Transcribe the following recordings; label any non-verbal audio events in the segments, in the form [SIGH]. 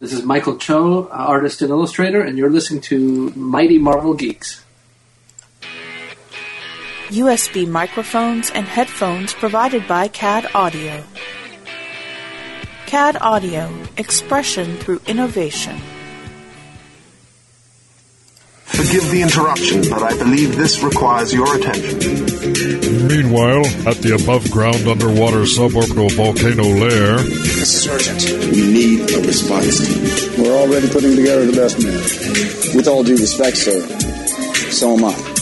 This is Michael Cho, artist and illustrator, and you're listening to Mighty Marvel Geeks. USB microphones and headphones provided by CAD Audio. CAD Audio, expression through innovation. Forgive the interruption, but I believe this requires your attention. Meanwhile, at the above ground underwater suborbital volcano lair. This is urgent. We need a response team. We're already putting together the best men. With all due respect, sir, so am I.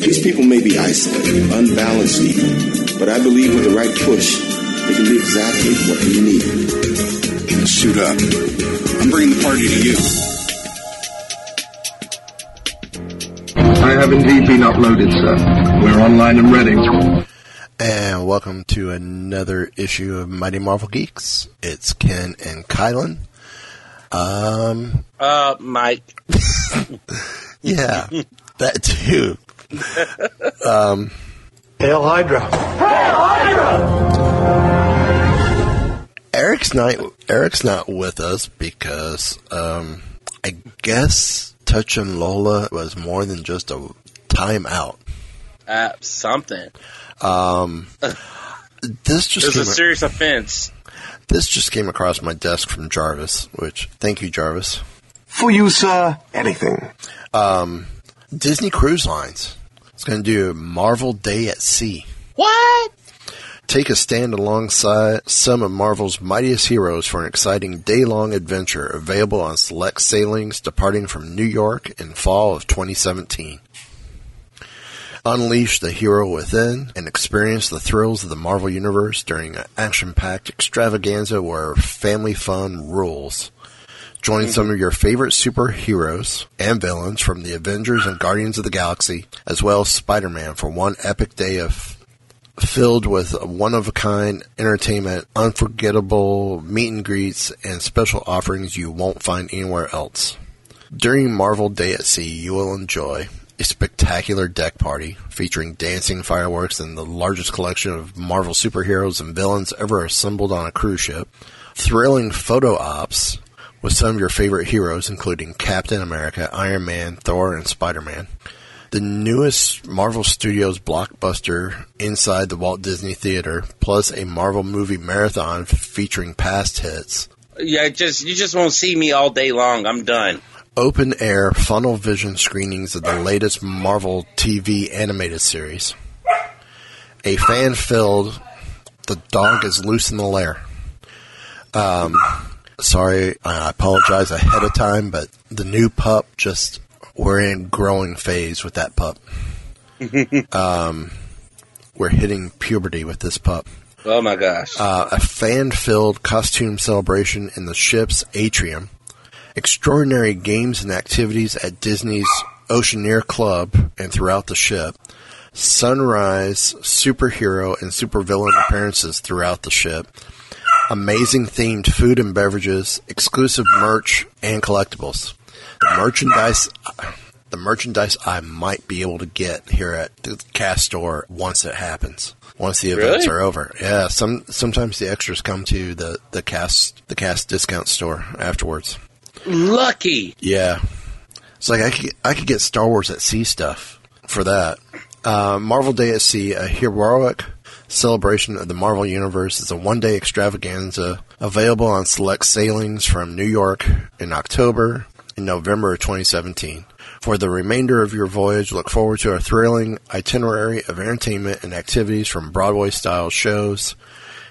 These people may be isolated, unbalanced even, but I believe with the right push, they can be exactly what we need. Suit up. I'm bringing the party to you. I have indeed been uploaded, sir. We're online and ready. And welcome to another issue of Mighty Marvel Geeks. It's Ken and Kylan. Um, uh, Mike. [LAUGHS] yeah, that too. [LAUGHS] um, Hail Hydra. Hail Hydra! Eric's not Eric's not with us because um, I guess touching Lola was more than just a timeout. Uh, something. Um, this just it was a serious offense. This just came across my desk from Jarvis, which thank you, Jarvis. For you, sir, anything. Um, Disney Cruise Lines. It's going to do a Marvel Day at Sea. What? Take a stand alongside some of Marvel's mightiest heroes for an exciting day-long adventure available on select sailings departing from New York in fall of 2017. Unleash the hero within and experience the thrills of the Marvel Universe during an action-packed extravaganza where family fun rules. Join mm-hmm. some of your favorite superheroes and villains from the Avengers and Guardians of the Galaxy, as well as Spider-Man for one epic day of filled with one of a kind entertainment, unforgettable meet and greets, and special offerings you won't find anywhere else. During Marvel Day at Sea, you will enjoy a spectacular deck party featuring dancing fireworks and the largest collection of Marvel superheroes and villains ever assembled on a cruise ship, thrilling photo ops with some of your favorite heroes, including Captain America, Iron Man, Thor, and Spider Man the newest Marvel Studios blockbuster inside the Walt Disney Theater, plus a Marvel movie marathon featuring past hits. Yeah, just you just won't see me all day long. I'm done. Open air funnel vision screenings of the latest Marvel TV animated series. A fan filled The Dog is Loose in the Lair. Um, sorry, I apologize ahead of time, but the new pup just we're in growing phase with that pup. [LAUGHS] um, we're hitting puberty with this pup. Oh my gosh! Uh, a fan-filled costume celebration in the ship's atrium. Extraordinary games and activities at Disney's Oceaneer Club and throughout the ship. Sunrise superhero and supervillain appearances throughout the ship. Amazing themed food and beverages, exclusive merch, and collectibles the merchandise the merchandise I might be able to get here at the cast store once it happens. Once the events really? are over. Yeah, some sometimes the extras come to the, the cast the cast discount store afterwards. Lucky. Yeah. It's like I could I could get Star Wars at Sea stuff for that. Uh, Marvel Day at Sea, a heroic celebration of the Marvel Universe, is a one day extravaganza available on select sailings from New York in October in November of 2017. For the remainder of your voyage, look forward to a thrilling itinerary of entertainment and activities from Broadway style shows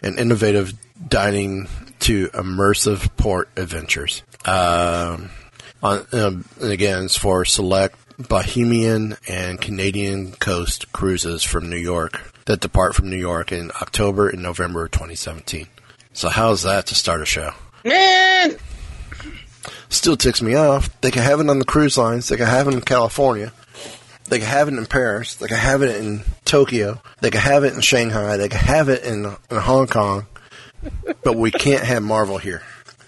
and innovative dining to immersive port adventures. Um, on, um, again, it's for select Bahamian and Canadian coast cruises from New York that depart from New York in October and November 2017. So, how's that to start a show? Man, Still ticks me off. They can have it on the cruise lines. They can have it in California. They can have it in Paris. They can have it in Tokyo. They can have it in Shanghai. They can have it in, in Hong Kong. But we can't have Marvel here.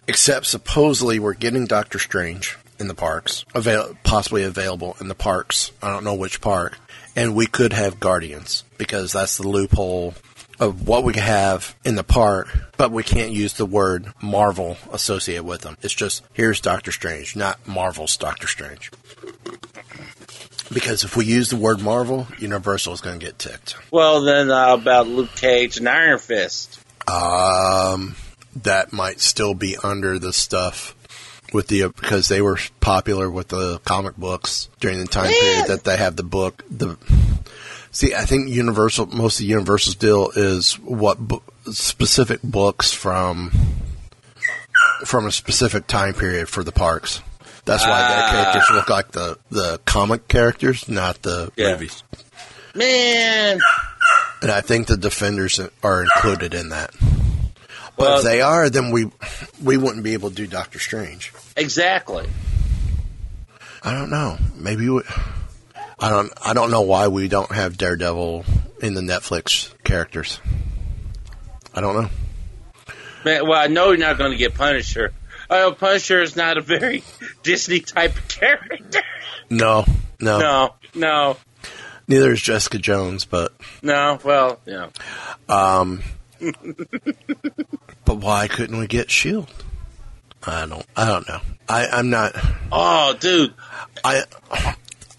Except supposedly we're getting Doctor Strange in the parks, avail- possibly available in the parks. I don't know which park. And we could have Guardians because that's the loophole of what we have in the park, but we can't use the word Marvel associated with them. It's just here's Doctor Strange, not Marvel's Doctor Strange. Because if we use the word Marvel, Universal is going to get ticked. Well, then uh, about Luke Cage and Iron Fist. Um, that might still be under the stuff with the because they were popular with the comic books during the time period that they have the book. The see, I think Universal most of Universal's deal is what bu- specific books from from a specific time period for the parks. That's why their Ah. characters look like the the comic characters, not the Yeah. movies. Man, And I think the Defenders are included in that. But Well- if they are, then we we wouldn't be able to do Doctor Strange. exactly. I don't know. Maybe we, I don't. I don't know why we don't have Daredevil in the Netflix characters. I don't know. Man, well, I know you're not going to get Punisher. Oh, Punisher is not a very [LAUGHS] Disney type [LAUGHS] character. No, no, No, no, Neither is Jessica Jones, but no. Well, yeah. um, [LAUGHS] but why couldn't we get Shield? I don't. I don't know. I, I'm not. Oh, dude. I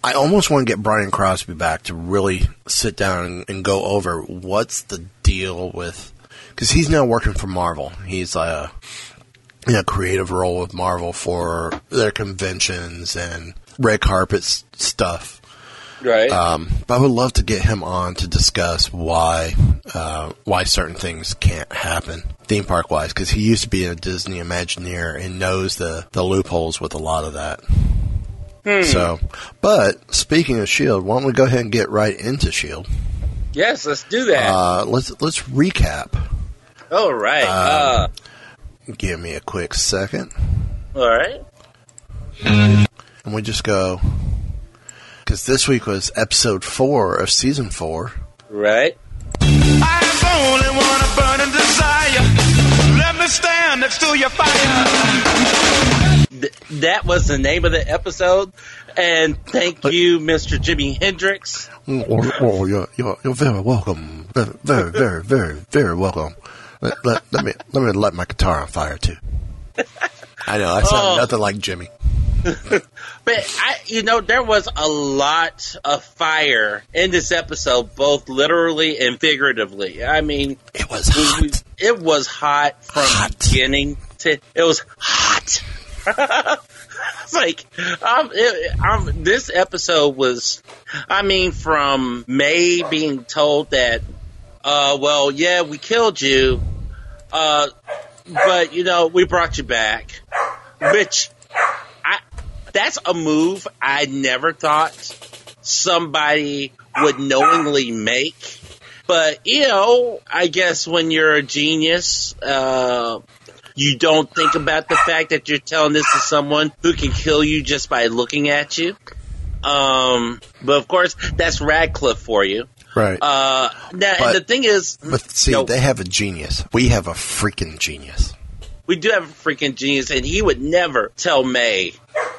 I almost want to get Brian Crosby back to really sit down and, and go over what's the deal with because he's now working for Marvel. He's uh, in a creative role with Marvel for their conventions and red carpet stuff. Right. Um, but I would love to get him on to discuss why uh, why certain things can't happen theme park wise because he used to be a Disney Imagineer and knows the the loopholes with a lot of that. Hmm. So, but speaking of Shield, why don't we go ahead and get right into Shield? yes, let's do that. Uh, let's let's recap. all right. uh, Uh, Give me a quick second, all right. and we just go because this week was episode four of season four. Right. I have only one burning desire. Let me stand next to your fire. Th- that was the name of the episode. And thank you, Mr. Jimi Hendrix. Oh, oh, oh, you're, you're, you're very welcome. Very, very, very, very, very welcome. Let, let, let me let me light my guitar on fire too. [LAUGHS] I know I sound Oh. nothing like Jimi. [LAUGHS] But I, you know, there was a lot of fire in this episode, both literally and figuratively. I mean, It was hot. it was hot from Hot. beginning to. It was hot. it's [LAUGHS] like, um, it, um, this episode was. I mean, from May being told that, uh, well, yeah, we killed you, uh, but you know, we brought you back, which that's a move I never thought somebody would knowingly make. But you know, I guess when you're a genius, uh, you don't think about the fact that you're telling this to someone who can kill you just by looking at you. Um, but of course, that's Radcliffe for you. Right. Uh, now, But- and the thing is, but see, they have a genius. We have a freaking genius. we do have a freaking genius, and he would never tell May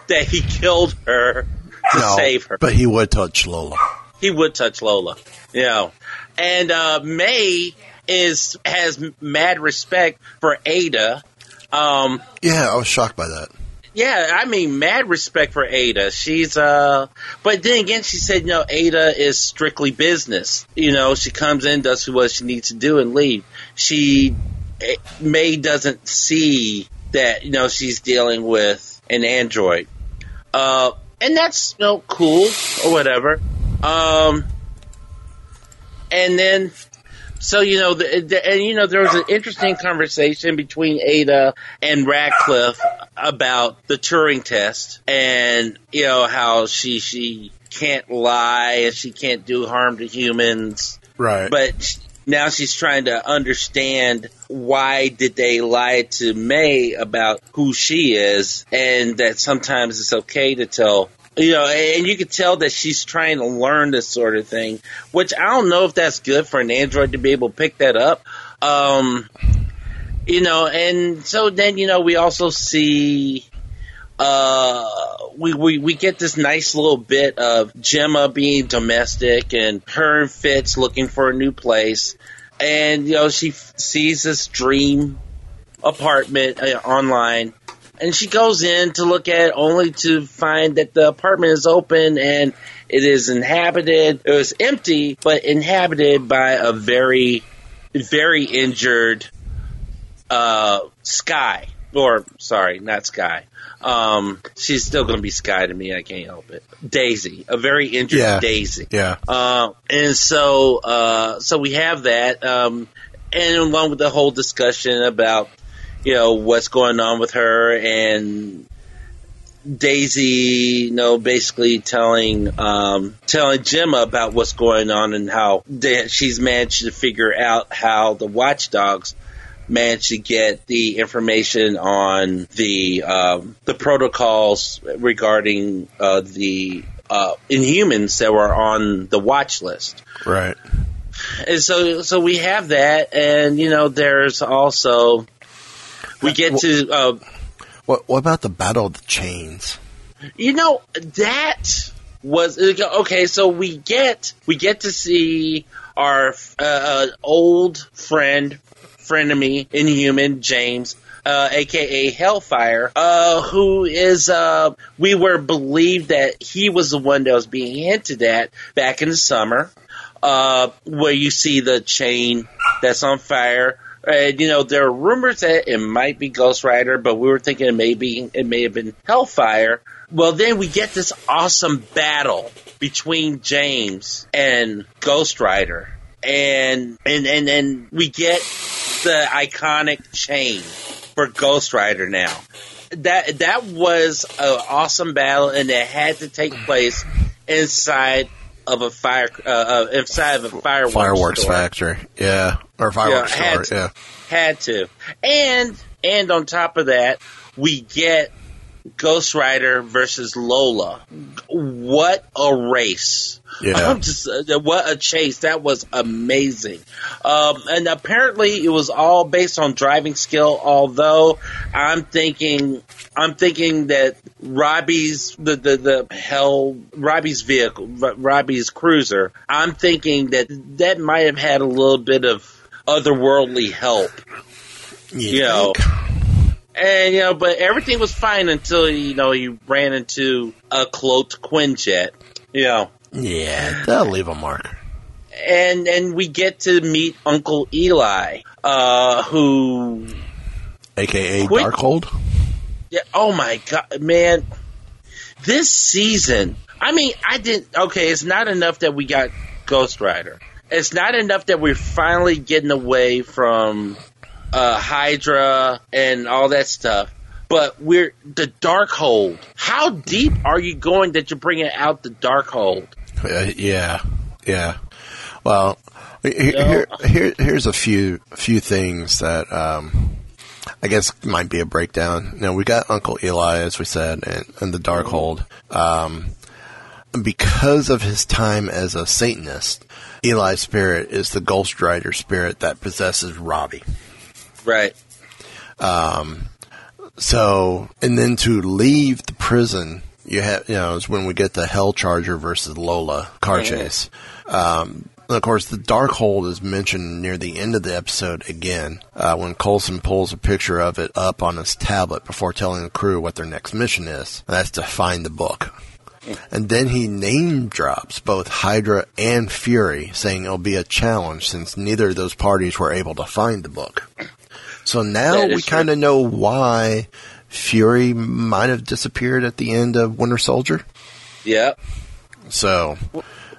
that he killed her to No, save her. but he would touch Lola. he would touch Lola, you know. And uh, May is has mad respect for Ada. Um, Yeah, I was shocked by that. yeah, I mean, mad respect for Ada. She's uh, but then again, she said, you know, Ada is strictly business. You know, she comes in, does what she needs to do, and leave. She eh, May doesn't see that you know she's dealing with an android, uh, and that's you know cool or whatever. Um, and then so you know, the, the, and you know, there was an interesting conversation between Ada and Radcliffe about the Turing test, and you know how she she can't lie and she can't do harm to humans, Right. but now she's trying to understand why did they lie to May about who she is, and that sometimes it's okay to tell. You know, and you can tell that she's trying to learn this sort of thing, which I don't know if that's good for an android to be able to pick that up. Um, you know, and so then you know we also see uh, we, we we get this nice little bit of Jemma being domestic and her and Fitz looking for a new place, and you know she f- sees this dream apartment uh, online, and she goes in to look at it only to find that the apartment is open and it is inhabited. It was empty, but inhabited by a very very injured uh, Skye. Or sorry, not Skye. Um, she's still going to be Skye to me. I can't help it. Daisy, a very injured Yeah. Daisy. Yeah. Uh, and so, uh, so we have that, um, and along with the whole discussion about, you know, what's going on with her and Daisy, you know, basically telling, um, telling Jemma about what's going on and how they, she's managed to figure out how the watchdogs managed to get the information on the um, the protocols regarding uh, the uh, Inhumans that were on the watch list. Right. And so, so we have that, and you know, there's also we get to uh, What What about the Battle of the Chains? You know that was okay. So we get we get to see our uh, uh, old friend, frenemy, Inhuman James, uh, aka Hellfire, uh, who is uh, we were believed that he was the one that was being hinted at back in the summer, uh, where you see the chain that's on fire. And you know there are rumors that it might be Ghost Rider, but we were thinking it may be it may have been Hellfire. Well, then we get this awesome battle between James and Ghost Rider, and and and and we get the iconic chain for Ghost Rider now. That that was an awesome battle, and it had to take place inside of a fire uh, uh, inside of a fireworks Fireworks store. factory. Yeah. Or fireworks Yeah, store. to. Yeah. Had to. And and on top of that, we get Ghost Rider versus Lola. What a race. Yeah. [LAUGHS] Just uh, what a chase. That was amazing. Um, and apparently it was all based on driving skill, although I'm thinking I'm thinking that Robbie's the, the, the hell Robbie's vehicle Robbie's cruiser, I'm thinking that that might have had a little bit of otherworldly help. You know. And you know, but everything was fine until you know you ran into a cloaked Quinjet. You know. Yeah, that'll leave a mark. And and we get to meet Uncle Eli, uh, who AKA Darkhold. Yeah. Oh my god, man! This season, I mean, I didn't. Okay, it's not enough that we got Ghost Rider. It's not enough that we're finally getting away from uh, Hydra and all that stuff. But we're the Darkhold. How deep are you going that you're bringing out the Darkhold? Uh, yeah, yeah. Well, he- here, here, here's a few few things that um, I guess might be a breakdown. Now we got Uncle Eli, as we said, and, and the Darkhold. Um, because of his time as a Satanist, Eli's spirit is the Ghost Rider spirit that possesses Robbie. Right. Um, so, and then to leave the prison, you have, you know, is when we get the Hell Charger versus Lola car Mhm. chase. Um, of course, the Darkhold is mentioned near the end of the episode again, uh, when Coulson pulls a picture of it up on his tablet before telling the crew what their next mission is. And that's to find the book. And then he name drops both Hydra and Fury, saying it'll be a challenge since neither of those parties were able to find the book. So now we kind of know why Fury might have disappeared at the end of Winter Soldier. Yep. So,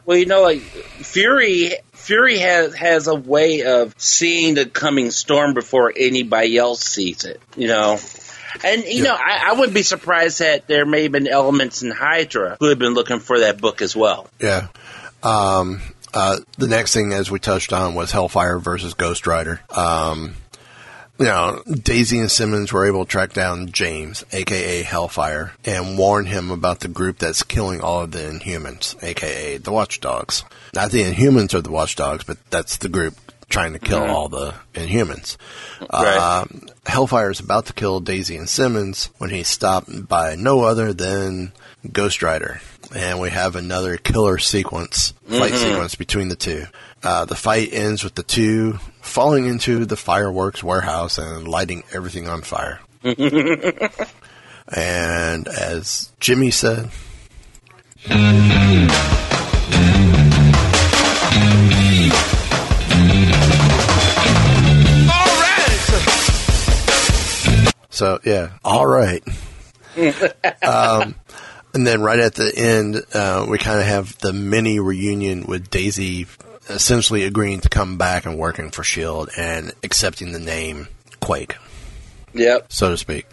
Well, you know, like Fury, Fury has has a way of seeing the coming storm before anybody else sees it. You know, and you know, I, I wouldn't be surprised that there may have been elements in Hydra who have been looking for that book as well. yeah. Um, Uh, the next thing, as we touched on, was Hellfire versus Ghost Rider. Um, know, Daisy and Simmons were able to track down James, aka Hellfire, and warn him about the group that's killing all of the Inhumans, aka the Watchdogs. Not the Inhumans are the Watchdogs, but that's the group trying to kill Mhm. all the Inhumans. Right. Um, Hellfire is about to kill Daisy and Simmons when he's stopped by no other than Ghost Rider. And we have another killer sequence, fight Mhm. sequence between the two. Uh, the fight ends with the two falling into the fireworks warehouse and lighting everything on fire. [LAUGHS] And as Jimmy said, so yeah, all right. [LAUGHS] um, and then right at the end, uh, we kind of have the mini reunion with Daisy essentially agreeing to come back and working for S.H.I.E.L.D. And accepting the name Quake, Yep. so to speak.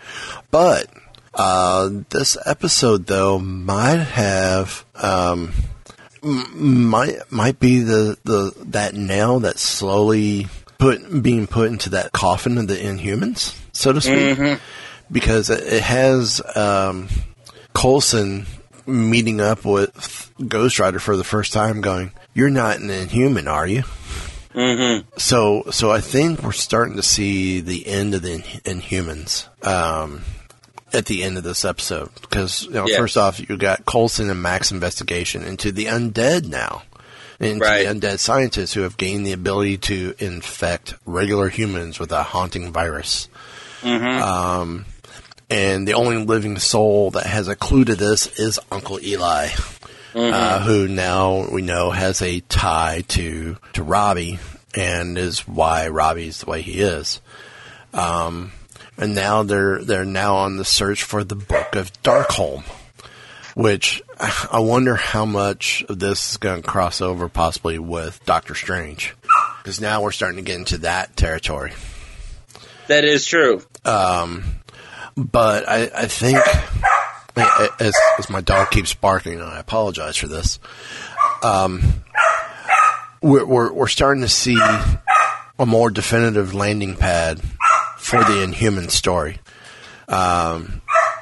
But uh, this episode, though, might have. Um, m- might might be the, the that nail that's slowly put being put into that coffin of the Inhumans, so to speak, Mhm. because it it has um, Coulson meeting up with Ghost Rider for the first time, going, "You're not an Inhuman, are you?" Mm-hmm. So, so I think we're starting to see the end of the In- Inhumans um, at the end of this episode. Because you know, first off, you got Coulson and Mack's investigation into the undead now, into Right. the undead scientists who have gained the ability to infect regular humans with a haunting virus. Mm-hmm. Um, and the only living soul that has a clue to this is Uncle Eli, uh, who now we know has a tie to to Robbie, and is why Robbie's the way he is. Um, and now they're they're now on the search for the Book of Darkhold, which [SIGHS] I wonder how much of this is going to cross over possibly with Doctor Strange, because now we're starting to get into that territory. That is true. Um, but I, I think as, as my dog keeps barking, and I apologize for this. Um, we're, we're we're starting to see a more definitive landing pad for the Inhuman story. Um,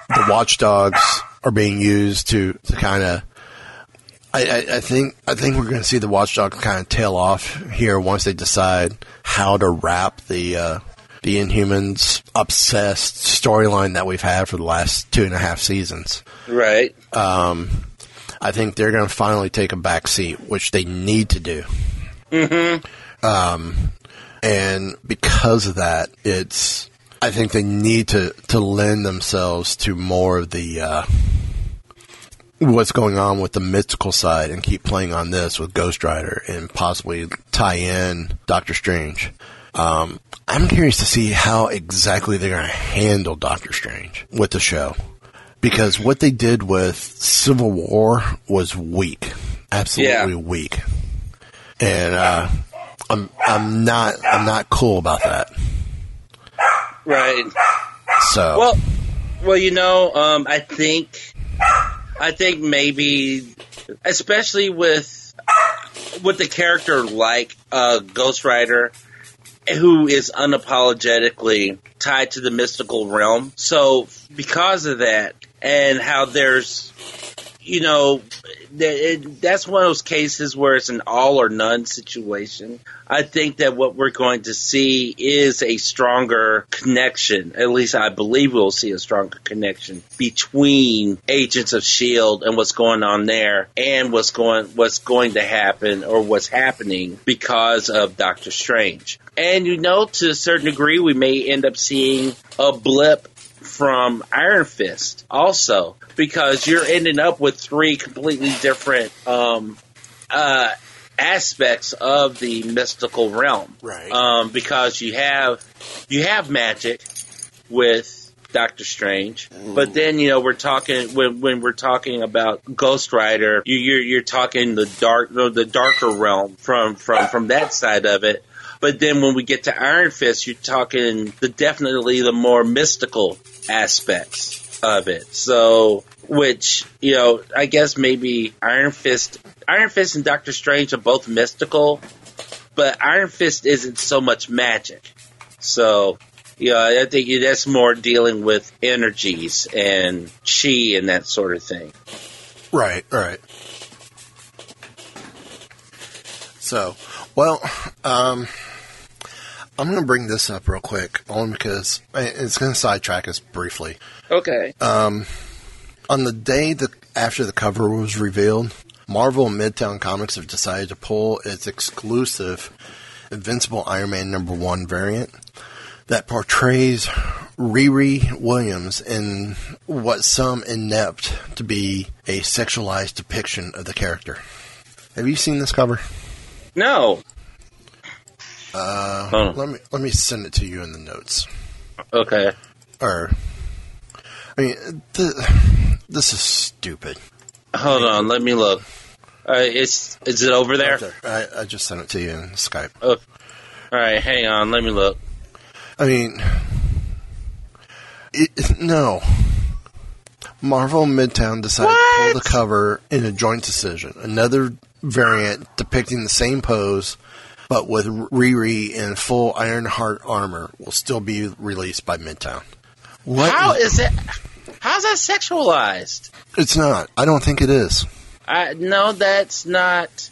the Watchdogs are being used to to kind of. I, I, I think I think we're going to see the Watchdogs kind of tail off here once they decide how to wrap the uh, the Inhumans obsessed storyline that we've had for the last two and a half seasons. Right. Um, I think they're going to finally take a back seat, which they need to do. Mm-hmm. Um, and because of that, it's I think they need to to lend themselves to more of the uh, what's going on with the mystical side and keep playing on this with Ghost Rider and possibly tie in Doctor Strange. Um, I'm curious to see how exactly they're going to handle Doctor Strange with the show. Because what they did with Civil War was weak, absolutely weak, and uh, I'm I'm not I'm not cool about that. Right. So. Well, well, you know, um, I think, I think maybe, especially with with the character like uh, Ghost Rider, who is unapologetically tied to the mystical realm. So, because of that, and how there's, you know, that's one of those cases where it's an all or none situation. I think that what we're going to see is a stronger connection. At least I believe we'll see a stronger connection between Agents of Shield and what's going on there, and what's going what's going to happen or what's happening because of Doctor Strange. And you know, to a certain degree, we may end up seeing a blip from Iron Fist also because you're ending up with three completely different um, uh, aspects of the mystical realm. Right. Um, because you have you have magic with Doctor Strange, but then you know we're talking when when we're talking about Ghost Rider, you, you're you're talking the dark the darker realm from from from that side of it. But then when we get to Iron Fist, you're talking the definitely the more mystical aspects of it. So, which you know, I guess maybe Iron Fist, Iron Fist, and Doctor Strange are both mystical, but Iron Fist isn't so much magic. So, yeah, I think that's more dealing with energies and chi and that sort of thing. Right, right. So, well, um, I'm going to bring this up real quick, only because it's going to sidetrack us briefly. Okay. Um, on the day that after the cover was revealed, Marvel and Midtown Comics have decided to pull its exclusive Invincible Iron Man number one variant that portrays Riri Williams in what some inept to be a sexualized depiction of the character. Have you seen this cover? No. Uh, Oh. let me let me send it to you in the notes. Okay. Or, I mean, th- this is stupid. Hold on, let me look. Uh, it's is it over there? I, I just sent it to you in Skype. Oh, all right, hang on, let me look. I mean, it, no. Marvel Midtown decided to pull the cover in a joint decision. Another variant depicting the same pose, but with Riri in full Iron Heart armor, will still be released by Midtown. What? How is it? How's that sexualized? It's not. I don't think it is. I no, that's not.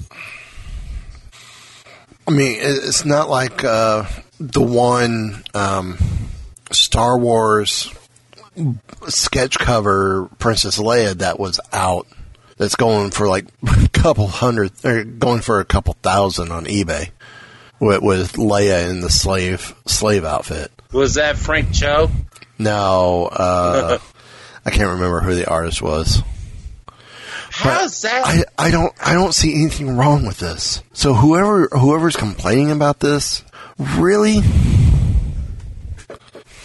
I mean, it's not like uh, the one um, Star Wars sketch cover Princess Leia that was out. That's going for like a [LAUGHS] couple hundred, or going for a couple thousand on eBay with, with Leia in the slave slave outfit. Was that Frank Cho? No, uh, [LAUGHS] I can't remember who the artist was. How's that? I, I don't I don't see anything wrong with this. So whoever whoever's complaining about this, really,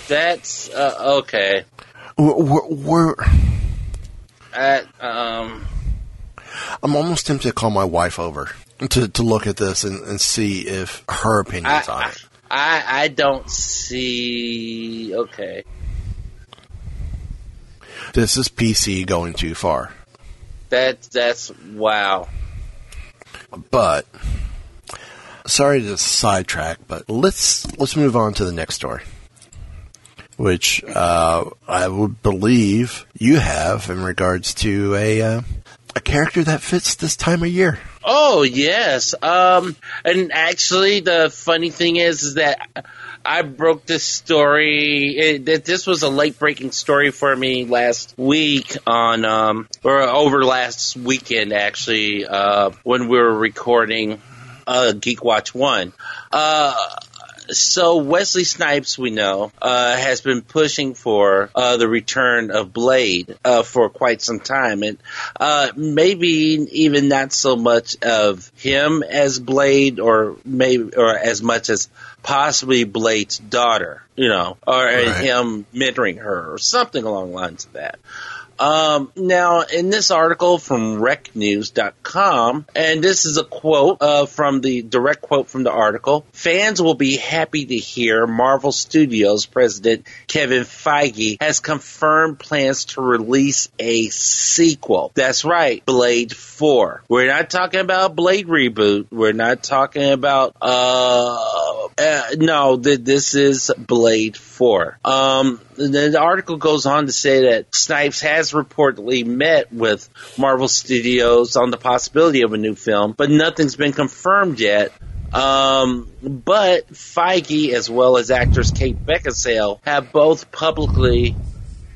That's uh, okay. we're, we're, Uh, um, I'm almost tempted to call my wife over to, to look at this and, and see if her opinion's I, on I, it. I I don't see. Okay. This is PC going too far. That that's wow. But sorry to sidetrack, but let's let's move on to the next story, which uh, I would believe you have in regards to a uh, a character that fits this time of year. Oh yes. Um, and actually, the funny thing is, is that I broke this story. That this was a late breaking story for me last week on, um, or over last weekend actually, uh, when we were recording uh, Geek Watch One. Uh, so Wesley Snipes, we know, uh, has been pushing for uh, the return of Blade uh, for quite some time, and uh, maybe even not so much of him as Blade, or maybe or as much as possibly Blade's daughter, you know, or him mentoring her, or something along the lines of that. Um, now, in this article from RecNews.com, and this is a quote uh, from the direct quote from the article fans will be happy to hear Marvel Studios president Kevin Feige has confirmed plans to release a sequel. That's right, Blade 4. We're not talking about Blade reboot. We're not talking about, uh, uh no, th- this is Blade 4. Um, the, the article goes on to say that Snipes has reportedly met with Marvel Studios on the possibility of a new film, but nothing's been confirmed yet. Um, but Feige, as well as actress Kate Beckinsale, have both publicly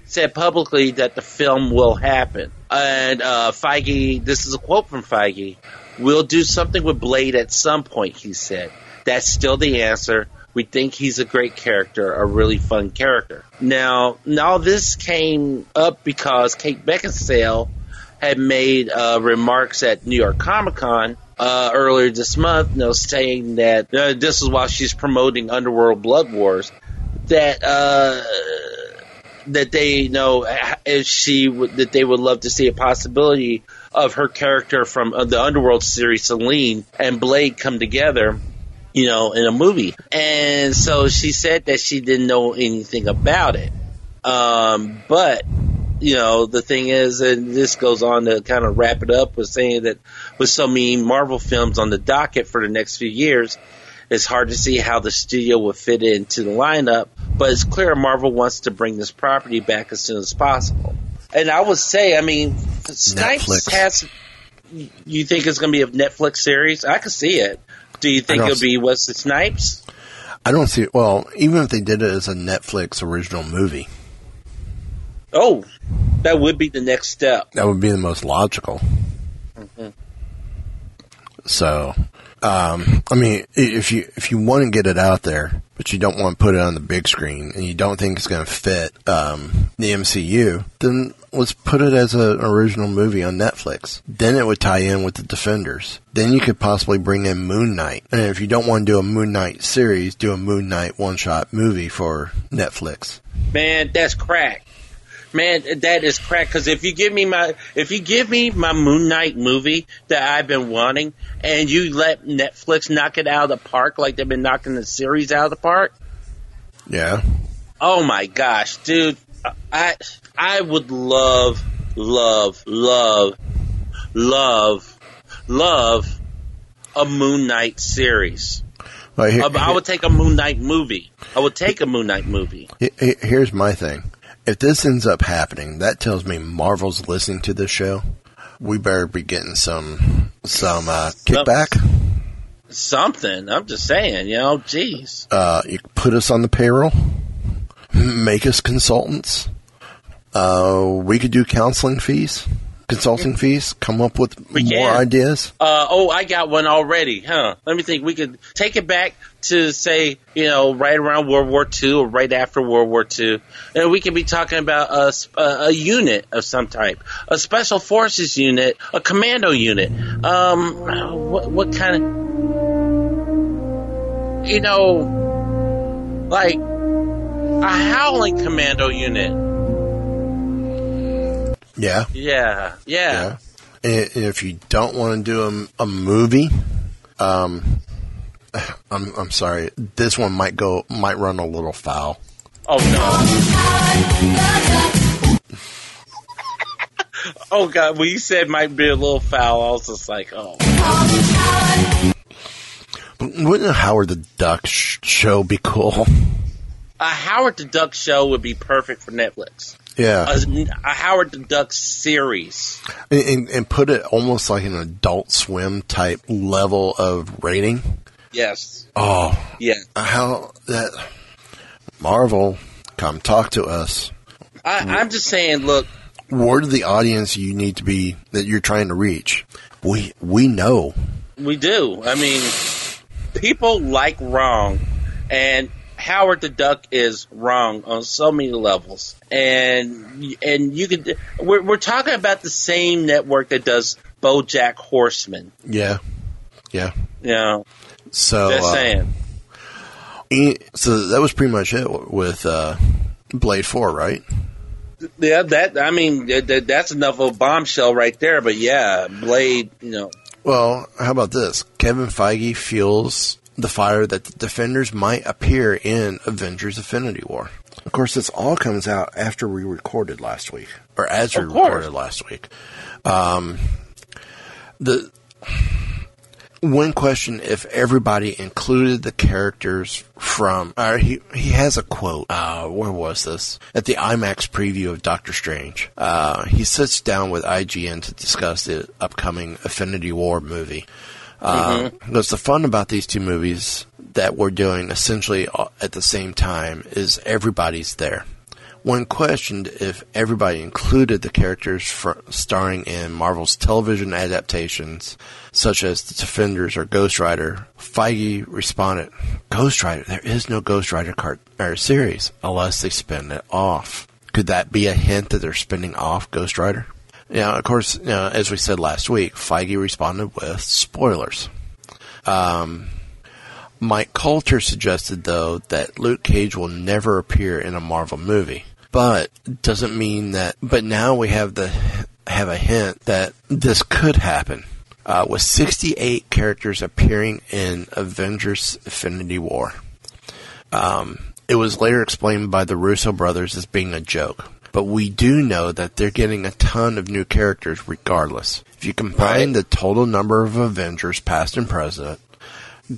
said publicly that the film will happen. And uh, Feige, this is a quote from Feige: "We'll do something with Blade at some point," he said. That's still the answer. We think he's a great character, a really fun character. Now, now this came up because Kate Beckinsale had made uh, remarks at New York Comic Con uh, earlier this month, you know, saying that uh, this is while she's promoting Underworld Blood Wars, that uh, that they you know if she would, that they would love to see a possibility of her character from uh, the Underworld series, Selene and Blade, come together you know, in a movie. And so she said that she didn't know anything about it. Um, but you know, the thing is, and this goes on to kind of wrap it up with saying that with so many Marvel films on the docket for the next few years, it's hard to see how the studio will fit into the lineup. But it's clear Marvel wants to bring this property back as soon as possible. And I would say, I mean, Snipes Netflix. has. You think it's going to be a Netflix series? I could see it. Do you think it'll be Wesley Snipes? I don't see. it. Well, even if they did it as a Netflix original movie, Oh, that would be the next step. that would be the most logical. Mhm. So, um, I mean, i- if you if you want to get it out there, but you don't want to put it on the big screen, and you don't think it's going to fit um, the MCU, then let's put it as an original movie on Netflix. Then it would tie in with the Defenders. Then you could possibly bring in Moon Knight. And if you don't want to do a Moon Knight series, do a Moon Knight one shot movie for Netflix. Man, that's crack. Man, that is crack. Because if you give me my, if you give me my Moon Knight movie that I've been wanting, and you let Netflix knock it out of the park like they've been knocking the series out of the park, Yeah. oh my gosh, dude, I I would love, love, love, love, love a Moon Knight series. Well, here- I would take a Moon Knight movie. I would take a Moon Knight movie. He- he- Here's my thing. If this ends up happening, that tells me Marvel's listening to this show. We better be getting some some uh, kickback. Something. I'm just saying, you know, jeez. Uh, you put us on the payroll, make us consultants. Uh, we could do counseling fees, consulting fees. Come up with We more can. ideas. Uh, oh, I got one already, huh? Let me think. We could take it back to say, you know, right around World War II or right after World War II, and we could be talking about a unit of some type, a special forces unit, a commando unit. Um, what, what kind of, you know, like a howling commando unit? Yeah. Yeah, yeah. And if you don't want to do a, a movie, um, I'm I'm sorry. This one might go might run a little foul. Oh no. [LAUGHS] oh god, when you said might be a little foul, I was just like, oh. But wouldn't a Howard the Duck sh- show be cool? A Howard the Duck show would be perfect for Netflix. Yeah, A, a Howard the Duck series. and, and, and put it almost like an Adult Swim type level of rating. Yes. Oh, Yeah. how that Marvel come talk to us. I, I'm just saying, look, Word of the audience you need to be that you're trying to reach. We we know. we do. I mean, people like wrong, and Howard the Duck is wrong on so many levels. And and you could we're we're talking about the same network that does BoJack Horseman. Yeah, yeah. Know, So just uh, saying. e- so that was pretty much it with uh, Blade Four, right? Yeah, that I mean that- that's enough of a bombshell right there. But yeah, Blade. You know, Well, how about this? Kevin Feige feels the fire that the Defenders might appear in Avengers Affinity War. Of course, this all comes out after we recorded last week, or as we course. recorded last week. Um, the one question: If everybody included the characters from, uh, he he has a quote. Uh, where was this? At the IMAX preview of Doctor Strange, uh, he sits down with IGN to discuss the upcoming Affinity War movie. Uh, Because the fun about these two movies that we're doing essentially uh, at the same time is everybody's there. When questioned if everybody included the characters fr- starring in Marvel's television adaptations, such as The Defenders or Ghost Rider, Feige responded, Ghost Rider, there is no Ghost Rider cart- or series unless they spin it off. Could that be a hint that they're spinning off Ghost Rider? Yeah, of course, you know, as we said last week, Feige responded with spoilers. Um, Mike Colter suggested, though, that Luke Cage will never appear in a Marvel movie, but doesn't mean that. But now we have the have a hint that this could happen. Uh, with 68 characters appearing in Avengers: Infinity War, um, it was later explained by the Russo brothers as being a joke. But we do know that they're getting a ton of new characters regardless. If you combine the total number of Avengers, past and present,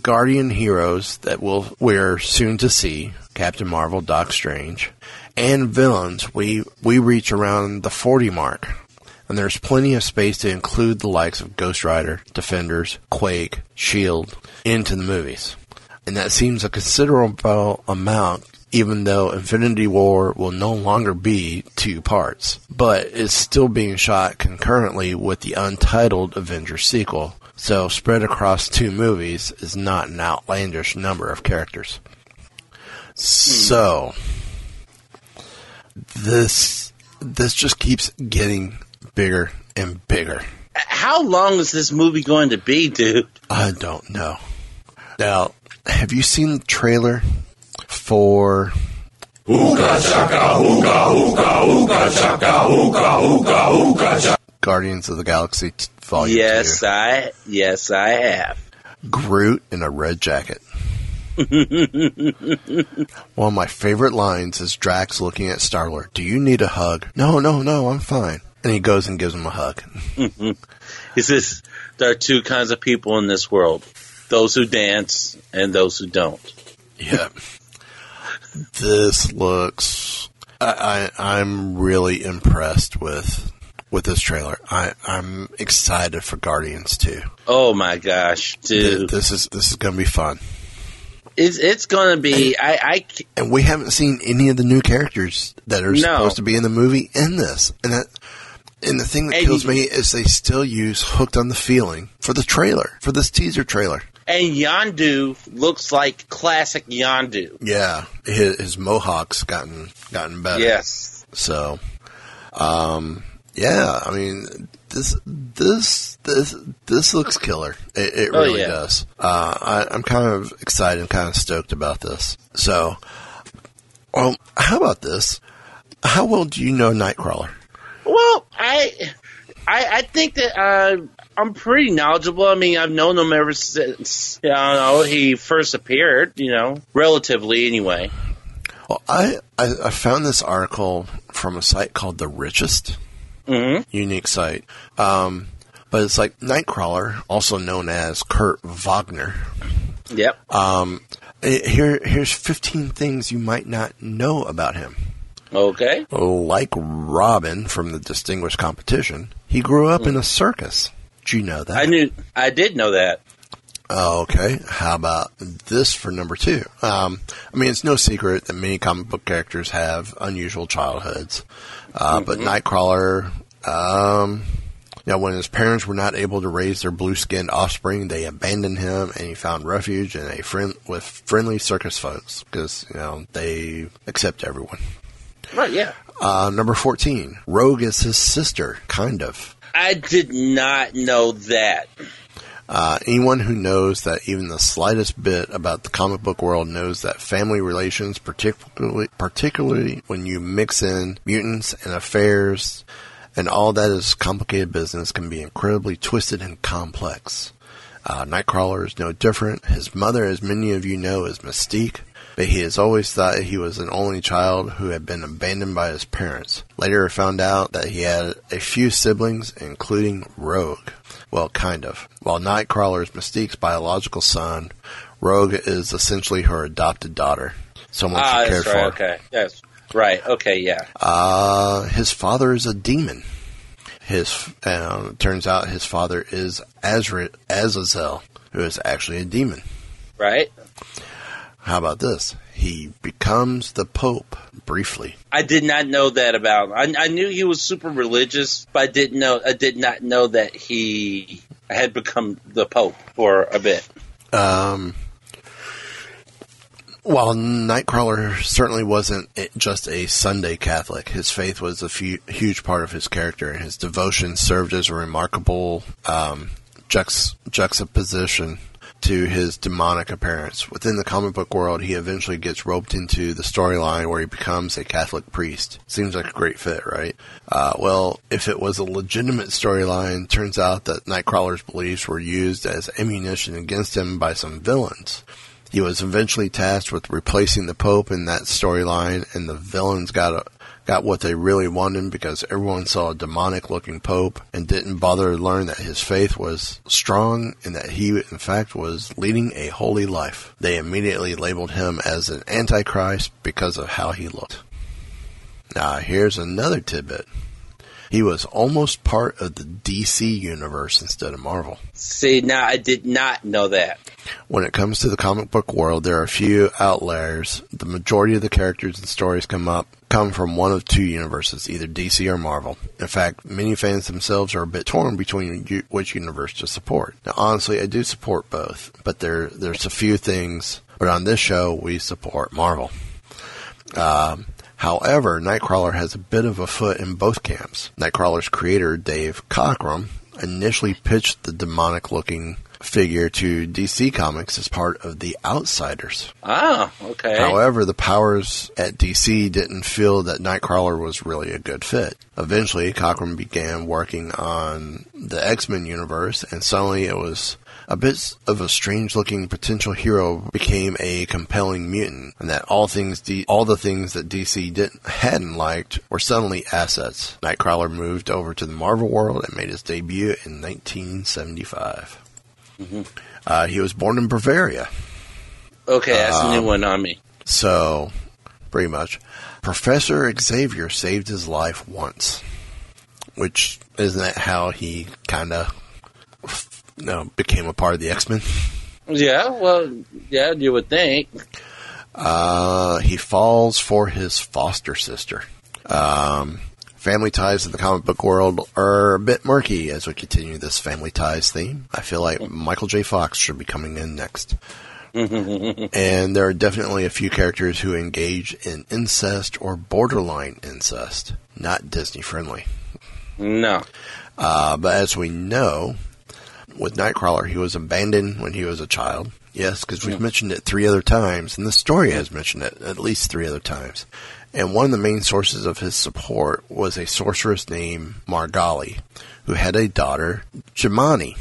Guardian heroes that we'll, we're soon to see, Captain Marvel, Doc Strange, and villains, we, we reach around the 40 mark. And there's plenty of space to include the likes of Ghost Rider, Defenders, Quake, Shield into the movies. And that seems a considerable amount even though Infinity War will no longer be two parts, but it's still being shot concurrently with the untitled Avengers sequel. So spread across two movies is not an outlandish number of characters. So this this just keeps getting bigger and bigger. How long is this movie going to be, dude? I don't know. Now, have you seen the trailer for. Guardians of the Galaxy t- Volume yes, 2? I yes I have. Groot in a red jacket. [LAUGHS] One of my favorite lines is Drax looking at Star Lord. Do you need a hug? No, no, no, I'm fine. And he goes and gives him a hug. he says there are two kinds of people in this world: those who dance and those who don't. Yeah. This looks. I, I I'm really impressed with with this trailer. I I'm excited for Guardians too. Oh my gosh, dude! This is this is gonna be fun. It's it's gonna be. I, I And we haven't seen any of the new characters that are No. supposed to be in the movie in this. And that and the thing that And kills you- me is they still use hooked on the feeling for the trailer, for this teaser trailer. And Yondu looks like classic Yondu. Yeah, his, his mohawk's gotten gotten better. Yes. So, um, yeah, I mean, this this this this looks killer. It, it Oh, really yeah. does. Uh, I, I'm kind of excited. I'm kind of stoked about this. So, well, how about this? How well do you know Nightcrawler? Well, I, I, I think that uh, I'm pretty knowledgeable. I mean, I've known him ever since I don't know he first appeared. You know, relatively anyway. Well, I, I, I found this article from a site called The Richest. Mm-hmm. Unique site. Um, but it's like Nightcrawler, also known as Kurt Wagner. Yep. Um, eh, here, here's 15 things you might not know about him. Okay. Like Robin from the Distinguished Competition, he grew up in a circus. Do you know that? I knew. I did know that. Oh, okay. How about this for number two? Um, I mean, it's no secret that many comic book characters have unusual childhoods. Uh, But Nightcrawler, um, now when his parents were not able to raise their blue-skinned offspring, they abandoned him, and he found refuge in a friend with friendly circus folks because you know they accept everyone. Right. Yeah. Uh, number fourteen, Rogue is his sister, kind of. I did not know that. Uh, anyone who knows that even the slightest bit about the comic book world knows that family relations, particularly particularly when you mix in mutants and affairs and all that is complicated business, can be incredibly twisted and complex. Uh, Nightcrawler is no different. His mother, as many of you know, is Mystique, but he has always thought he was an only child who had been abandoned by his parents. Later, found out that he had a few siblings, including Rogue. Well, kind of. While Nightcrawler is Mystique's biological son, Rogue is essentially her adopted daughter, someone ah, she cared that's right. for. Okay. Yes. Right. Okay. Yeah. Uh, his father is a demon. His uh, turns out his father is Azra- Azazel, who is actually a demon. Right. How about this? He becomes the Pope briefly. I did not know that about. I, I knew he was super religious, but I didn't know. I did not know that he had become the Pope for a bit. Um, while Nightcrawler certainly wasn't just a Sunday Catholic, his faith was a fu- huge part of his character, and his devotion served as a remarkable um, juxt- juxtaposition to his demonic appearance. Within the comic book world, he eventually gets roped into the storyline where he becomes a Catholic priest. Seems like a great fit, right? Uh, well, if it was a legitimate storyline, turns out that Nightcrawler's beliefs were used as ammunition against him by some villains. He was eventually tasked with replacing the Pope in that storyline, and the villains got got what they really wanted because everyone saw a demonic looking pope and didn't bother to learn that his faith was strong and that he, in fact, was leading a holy life. They immediately labeled him as an antichrist because of how he looked. Now, here's another tidbit. He was almost part of the DC universe instead of Marvel. See, now I did not know that. When it comes to the comic book world, there are a few outliers. The majority of the characters and stories come up come from one of two universes, either DC or Marvel. In fact, many fans themselves are a bit torn between u- which universe to support. Now, honestly, I do support both, but there there's a few things. But on this show, we support Marvel. Um, However, Nightcrawler has a bit of a foot in both camps. Nightcrawler's creator, Dave Cockrum, initially pitched the demonic looking figure to DC Comics as part of the Outsiders. Ah, okay. However, the powers at DC didn't feel that Nightcrawler was really a good fit. Eventually, Cockrum began working on the X Men universe, and suddenly it was a bit of a strange looking potential hero became a compelling mutant, and that all things D- all the things that DC didn't hadn't liked were suddenly assets. Nightcrawler moved over to the Marvel world and made his debut in 1975. Mm-hmm. Uh, he was born in Bavaria. Okay, that's a Um, new one on me. So, pretty much, Professor Xavier saved his life once, which isn't that how he kind of you know, became a part of the X Men? Yeah, well, yeah, you would think. Uh, he falls for his foster sister. Um, family ties in the comic book world are a bit murky as we continue this family ties theme. I feel like Michael J. Fox should be coming in next. [LAUGHS] and there are definitely a few characters who engage in incest or borderline incest, not Disney friendly. No. Uh, but as we know, with Nightcrawler, he was abandoned when he was a child. Yes, because we've mentioned it three other times, and the story has mentioned it at least three other times. And one of the main sources of his support was a sorceress named Margali, who had a daughter, Jemani,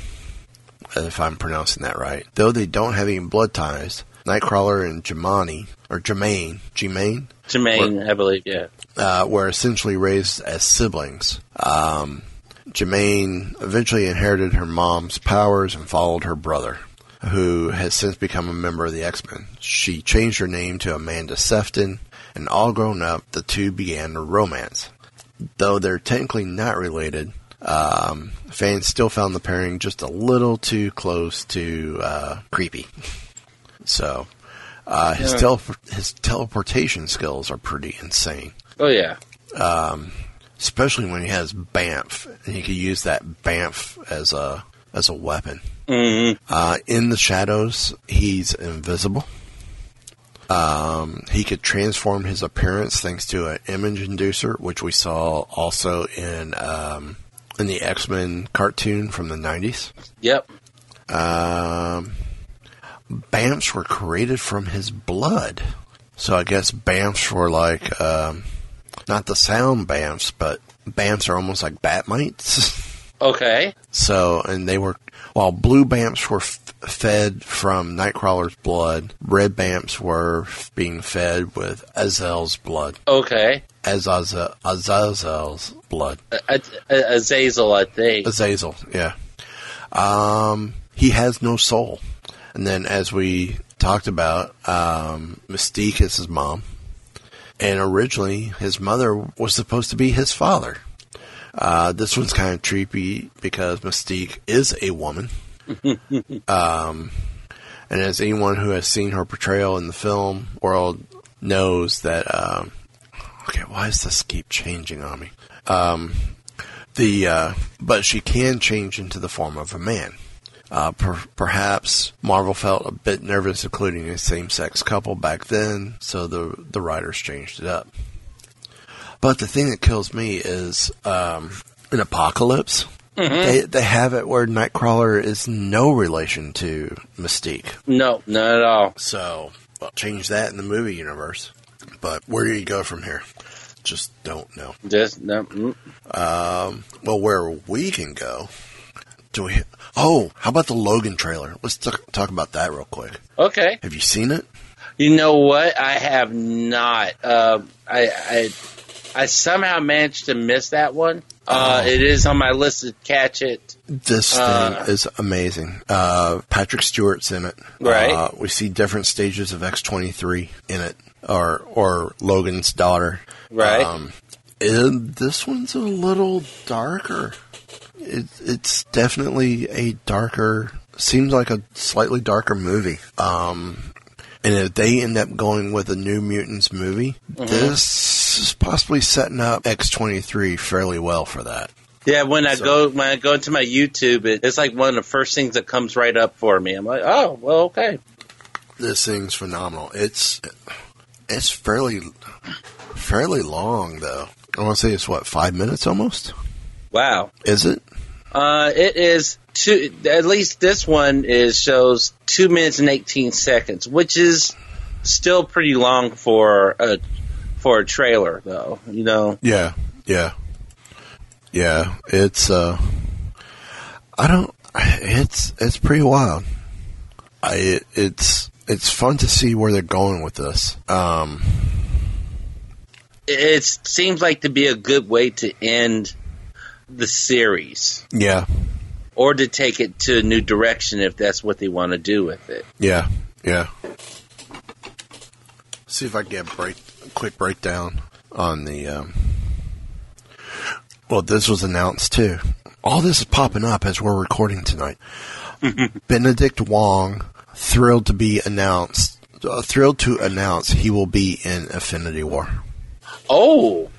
if I'm pronouncing that right. Though they don't have any blood ties, Nightcrawler and Jemani, or Jermaine, Jermaine, Jermaine, I believe, yeah. uh, were essentially raised as siblings. Um, Jermaine eventually inherited her mom's powers and followed her brother, who has since become a member of the X Men. She changed her name to Amanda Sefton, and all grown up, the two began a romance. Though they're technically not related, um, fans still found the pairing just a little too close to uh, creepy. [LAUGHS] So, uh, his, Yeah. tele- his teleportation skills are pretty insane. Oh, yeah. Um, especially when he has Bamf, and he can use that Bamf as a as a weapon. Mm-hmm. Uh, in the shadows, he's invisible. Um, he could transform his appearance thanks to an image inducer, which we saw also in um, in the X Men cartoon from the nineties. Yep. Um, Bamfs were created from his blood. So I guess Bamfs were like, um, not the sound Bamfs, but Bamfs are almost like bat mites. [LAUGHS] Okay. so, and they were, while blue Bamfs were fed from Nightcrawler's blood, red Bamfs were being fed with Azel's blood. Okay. Azazel, Azazel's blood. A- A- Azazel, I think. Azazel, yeah. Um, he has no soul. And then, as we talked about, um, Mystique is his mom. And originally, his mother was supposed to be his father. Uh, this one's kind of creepy because Mystique is a woman. Um, and as anyone who has seen her portrayal in the film world knows that, um, okay, why does this keep changing on me? Um, the uh, but she can change into the form of a man. Uh, per- perhaps Marvel felt a bit nervous including a same-sex couple back then, so the the writers changed it up. But the thing that kills me is um, in Apocalypse, Mhm. they they have it where Nightcrawler is no relation to Mystique. No, not at all. So well, change that in the movie universe. But where do you go from here? Just don't know. Just no. mm. Um, well, where we can go? Do we? Oh, how about the Logan trailer? Let's t- talk about that real quick. Okay. Have you seen it? You know what? I have not. Um, I, I I somehow managed to miss that one. Uh, It is on my list to catch it. This thing Uh. is amazing. Uh, Patrick Stewart's in it. Right. Uh, we see different stages of X23 in it, or or Logan's daughter. Right. Um, and this one's a little darker. It, it's definitely a darker. Seems like a slightly darker movie. Um, and if they end up going with a New Mutants movie, Mhm. this is possibly setting up X23 fairly well for that. Yeah, when I go when I go into my YouTube, it, it's like one of the first things that comes right up for me. I'm like, oh, well, okay. This thing's phenomenal. It's it's fairly fairly long though. I want to say it's what five minutes almost. Wow. Is it? Uh, it is two. At least this one is shows two minutes and eighteen seconds, which is still pretty long for a for a trailer, though. You know. Yeah, yeah, yeah. It's uh, I don't. It's it's pretty wild. I it, it's it's fun to see where they're going with this. Um, It seems like to be a good way to end the series, yeah, or to take it to a new direction if that's what they want to do with it. yeah, yeah. See if I can get a break, a quick breakdown on the. Um, well, this was announced too. All this is popping up as we're recording tonight. [LAUGHS] Benedict Wong thrilled to be announced. Uh, thrilled to announce he will be in Infinity War. Oh,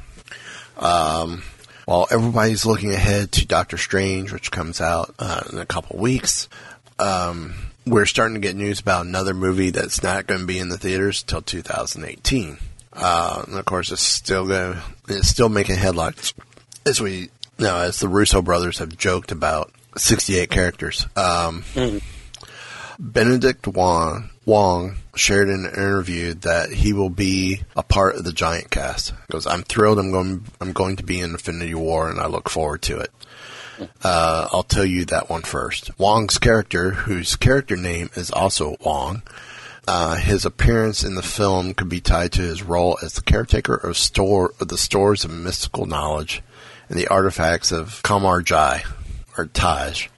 Um, while everybody's looking ahead to Doctor Strange, which comes out uh, in a couple weeks, um, we're starting to get news about another movie that's not going to be in the theaters until 2018. Uh, and of course, it's still going. It's still making headlines as we, know, as the Russo brothers have joked about 68 characters. Um, Benedict Wong, Wong shared in an interview that he will be a part of the Giant Cast. He goes, "I'm thrilled. I'm going. I'm going to be in Infinity War, and I look forward to it." Uh, I'll tell you that one first. Wong's character, whose character name is also Wong, uh, his appearance in the film could be tied to his role as the caretaker of store of the stores of mystical knowledge and the artifacts of Kamar Jai or Taj.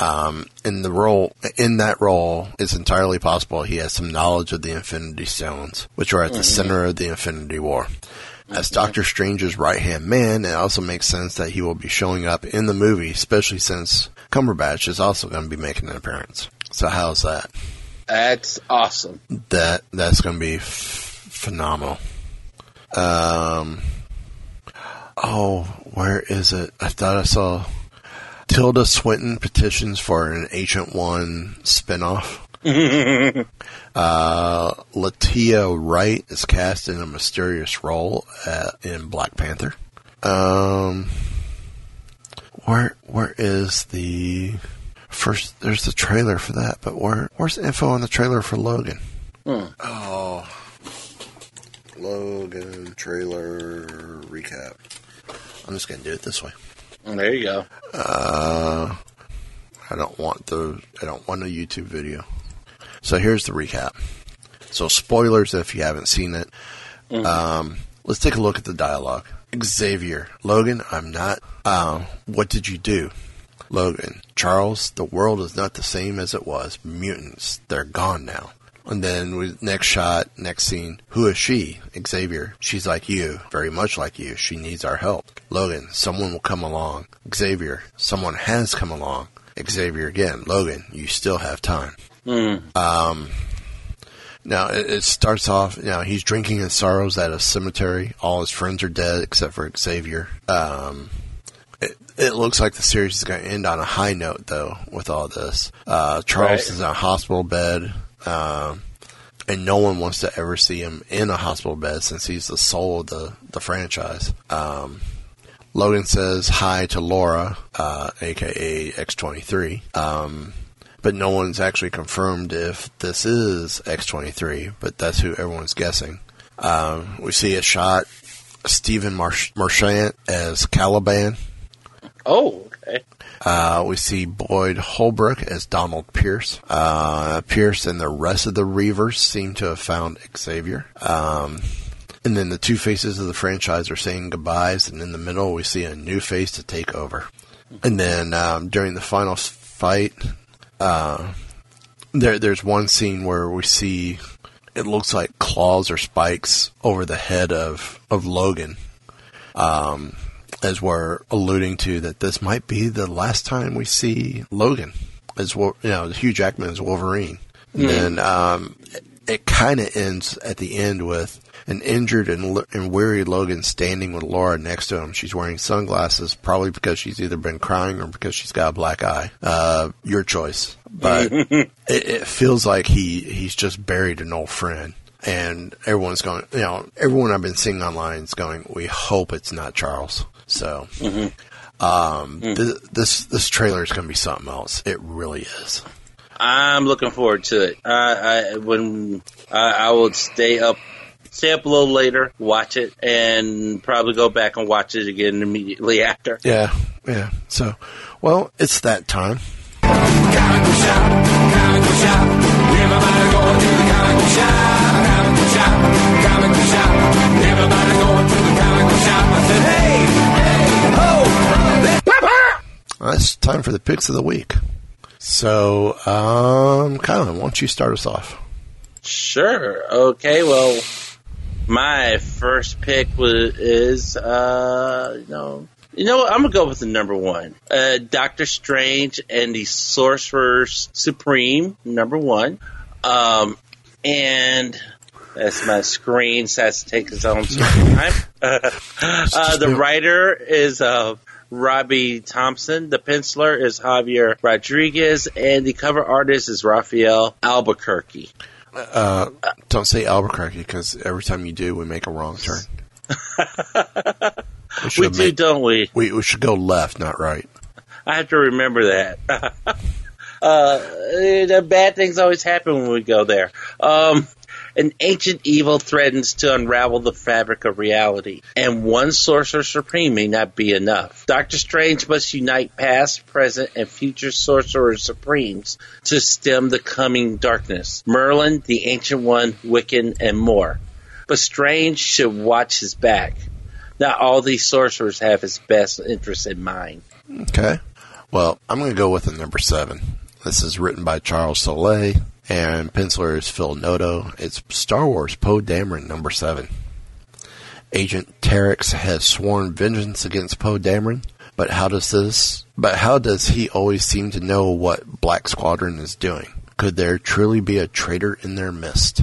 Um, in the role, in that role, it's entirely possible he has some knowledge of the Infinity Stones, which are at the Mhm. center of the Infinity War. As Doctor Strange's right hand man, it also makes sense that he will be showing up in the movie, especially since Cumberbatch is also going to be making an appearance. So how's that? That's awesome. That that's going to be f- phenomenal. Um. Oh, where is it? I thought I saw Tilda Swinton petitions for an Ancient One spinoff. [LAUGHS] Uh, Latia Wright is cast in a mysterious role uh in Black Panther. Um, where where is the first? There's the trailer for that, but where where's the info on the trailer for Logan? Hmm. Oh, Logan trailer recap. I'm just gonna do it this way. There you go. Uh, I don't want the I don't want a YouTube video. So here's the recap. So spoilers if you haven't seen it. Um, let's take a look at the dialogue. Xavier, Logan, I'm not. Uh, what did you do? Logan, Charles, the world is not the same as it was. Mutants, they're gone now. And then with next shot, next scene, who is she? Xavier, she's like you, very much like you. She needs our help. Logan, someone will come along. Xavier, someone has come along. Xavier again, Logan, you still have time. Hmm. Um, now it, it starts off. You know, he's drinking his sorrows at a cemetery. All his friends are dead except for Xavier. Um, it, looks like the series is going to end on a high note, though. With all this, uh, Charles Right. is in a hospital bed, um, and no one wants to ever see him in a hospital bed since he's the soul of the the franchise. Um, Logan says hi to Laura, uh, aka X23. Um, but no one's actually confirmed if this is X23, but that's who everyone's guessing. Um, we see a shot Stephen Marsh- Merchant as Caliban. Oh, okay. Uh, we see Boyd Holbrook as Donald Pierce. Uh, Pierce and the rest of the Reavers seem to have found Xavier. Um, And then the two faces of the franchise are saying goodbyes, and in the middle we see a new face to take over. And then um, during the final fight, uh, there there's one scene where we see it looks like claws or spikes over the head of of Logan. Um, as we're alluding to that this might be the last time we see Logan as well, you know, Hugh Jackman as Wolverine. And then um, it, it kind of ends at the end with an injured and, and weary Logan standing with Laura next to him. She's wearing sunglasses, probably because she's either been crying or because she's got a black eye. Uh, your choice, but [LAUGHS] it, it feels like he he's just buried an old friend. And everyone's going, you know, everyone I've been seeing online is going, we hope it's not Charles. So, um, th- this, this trailer is going to be something else. It really is. I'm looking forward to it. I, I when I, I will stay up, stay up a little later, watch it, and probably go back and watch it again immediately after. Yeah, yeah. So, well, it's that time. Uh, It's time for the picks of the week. So, um, Kylan, why don't you start us off? Sure. Okay. Well, my first pick was is uh, you know. You know what? I'm gonna go with the number one, uh, Doctor Strange and the Sorcerer's Supreme, number one, um, and that's my screen, so that's to take its own [LAUGHS] time. [LAUGHS] uh, the writer is uh, Robbie Thompson, the penciler is Javier Rodriguez, and the cover artist is Rafael Albuquerque. Uh, don't say Albuquerque because every time you do, we make a wrong turn. [LAUGHS] We should do, don't we? We, we should go left, not right. I have to remember that. [LAUGHS] uh, the bad things always happen when we go there. Um, an ancient evil threatens to unravel the fabric of reality, and one sorcerer supreme may not be enough. Doctor Strange must unite past, present, and future sorcerer supremes to stem the coming darkness. Merlin, the ancient one, Wiccan, and more. But Strange should watch his back. Not all these sorcerers have his best interests in mind. Okay. Well, I'm going to go with the number seven. This is written by Charles Soleil and penciler is Phil Noto. It's Star Wars Poe Dameron number seven. Agent Terex has sworn vengeance against Poe Dameron, but how does this? But how does he always seem to know what Black Squadron is doing? Could there truly be a traitor in their midst?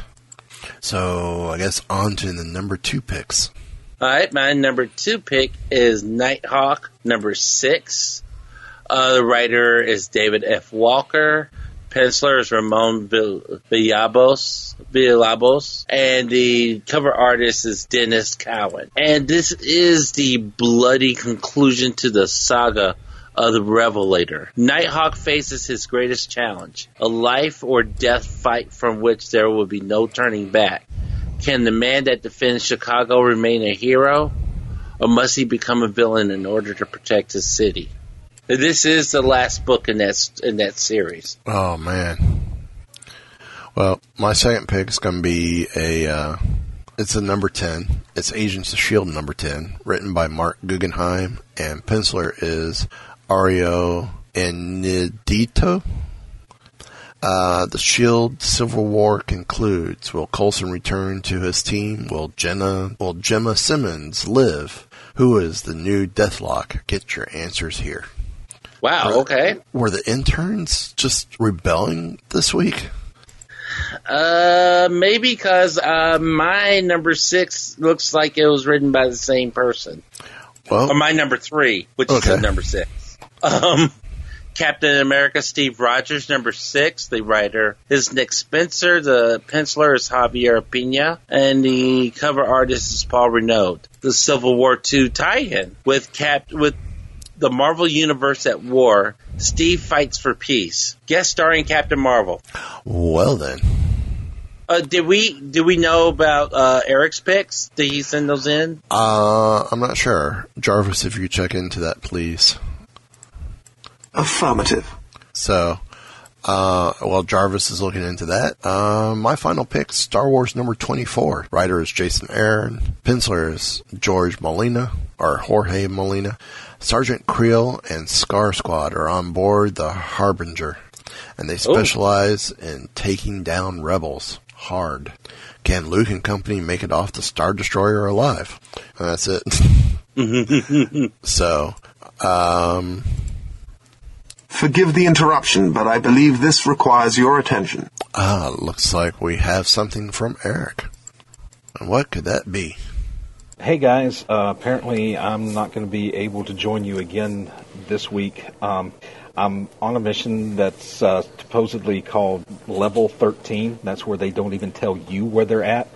So I guess on to the number two picks. All right, my number two pick is Nighthawk, number six. Uh, the writer is David F. Walker. Penciler is Ramon Vill- Villalobos, Villalobos. And the cover artist is Denys Cowan. And this is the bloody conclusion to the saga of the Revelator. Nighthawk faces his greatest challenge, a life or death fight from which there will be no turning back. Can the man that defends Chicago remain a hero, or must he become a villain in order to protect his city? This is the last book in that in that series. Oh man. Well, my second pick is going to be a. Uh, it's a number ten. It's Agents of Shield number ten, written by Marc Guggenheim, and penciler is Ario Enedito. Uh, the Shield Civil War concludes. Will Coulson return to his team? Will Jenna? Will Jemma Simmons live? Who is the new Deathlok? Get your answers here. Wow. Okay. Were the interns just rebelling this week? Uh, maybe because uh, my number six looks like it was written by the same person. Well, or my number three, which is Okay. the number six. Um, Captain America Steve Rogers, number six. The writer is Nick Spencer. The penciler is Javier Pina, and the cover artist is Paul Renaud. The Civil War II tie-in with Cap with the Marvel Universe at war. Steve fights for peace. Guest starring Captain Marvel. Well then, Uh, did we did we know about uh, Eric's picks? Did he send those in? uh, I'm not sure. Jarvis, if you check into that, please. Affirmative. So, Uh, well, Jarvis is looking into that. Uh, my final pick, Star Wars number 24. Writer is Jason Aaron. Penciler is George Molina, or Jorge Molina. Sergeant Kreel and Scar Squad are on board the Harbinger, and they specialize in taking down rebels hard. Can Luke and company make it off the Star Destroyer alive? And that's it. [LAUGHS] so, um, Forgive the interruption, but I believe this requires your attention. ah, looks like we have something from Eric. What could that be? Hey guys, uh, apparently I'm not going to be able to join you again this week. Um, I'm on a mission that's uh, supposedly called Level 13. That's where they don't even tell you where they're at.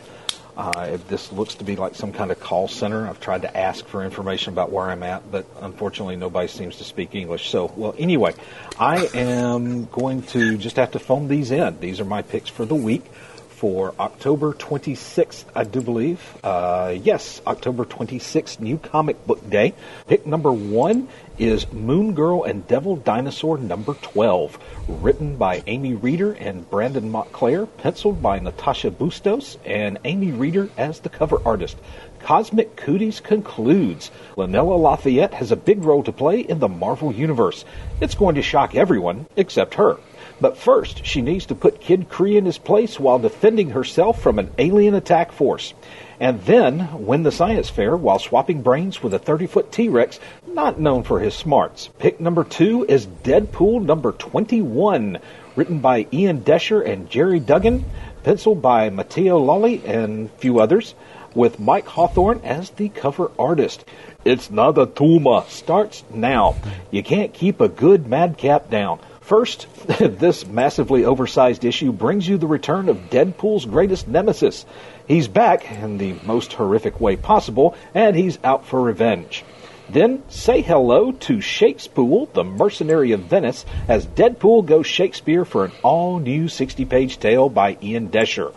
Uh, this looks to be like some kind of call center. I've tried to ask for information about where I'm at, but unfortunately nobody seems to speak English. So, well, anyway, I am going to just have to phone these in. These are my picks for the week for October 26th, I do believe. Uh, yes, October 26th, New Comic Book Day. Pick number one is Moon Girl and Devil Dinosaur number 12, written by Amy Reeder and Brandon Montclare, penciled by Natasha Bustos, and Amy Reeder as the cover artist. Cosmic Cooties concludes. Lunella Lafayette has a big role to play in the Marvel Universe. It's going to shock everyone except her. But first, she needs to put Kid Kree in his place while defending herself from an alien attack force. And then win the science fair while swapping brains with a 30 foot T Rex not known for his smarts. Pick number two is Deadpool number 21, written by Ian Doescher and Gerry Duggan, penciled by Matteo Lolli and few others, with Mike Hawthorne as the cover artist. It's not a tumor. Starts now. You can't keep a good madcap down. First, [LAUGHS] this massively oversized issue brings you the return of Deadpool's greatest nemesis. He's back in the most horrific way possible, and he's out for revenge. Then say hello to Shakespeare, the mercenary of Venice, as Deadpool goes Shakespeare for an all new 60 page tale by Ian Doescher.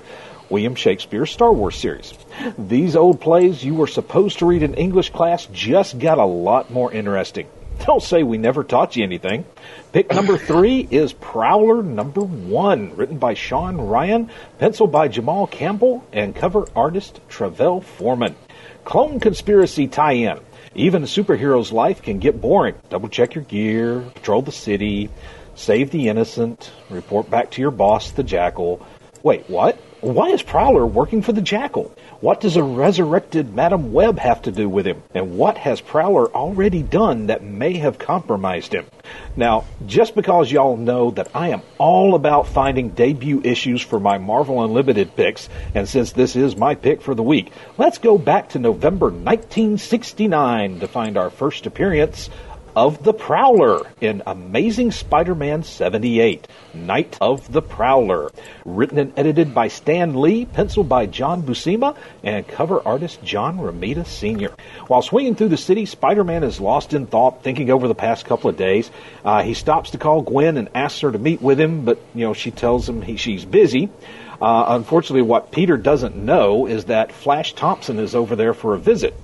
William Shakespeare's Star Wars series. These old plays you were supposed to read in English class just got a lot more interesting. Don't say we never taught you anything. Pick number three is Prowler number one, written by Sean Ryan, penciled by Jamal Campbell, and cover artist Travel Foreman. Clone Conspiracy tie-in. Even a superhero's life can get boring. Double check your gear, patrol the city, save the innocent, report back to your boss, the Jackal. Wait, what? Why is Prowler working for the Jackal? What does a resurrected Madam Web have to do with him? And what has Prowler already done that may have compromised him? Now, just because y'all know that I am all about finding debut issues for my Marvel Unlimited picks, and since this is my pick for the week, let's go back to November 1969 to find our first appearance of the Prowler in Amazing Spider-Man 78, Night of the Prowler. Written and edited by Stan Lee, penciled by John Buscema, and cover artist John Romita Sr. While swinging through the city, Spider-Man is lost in thought, thinking over the past couple of days. Uh, he stops to call Gwen and asks her to meet with him, but, you know, she tells him he, she's busy. Uh, unfortunately, what Peter doesn't know is that Flash Thompson is over there for a visit.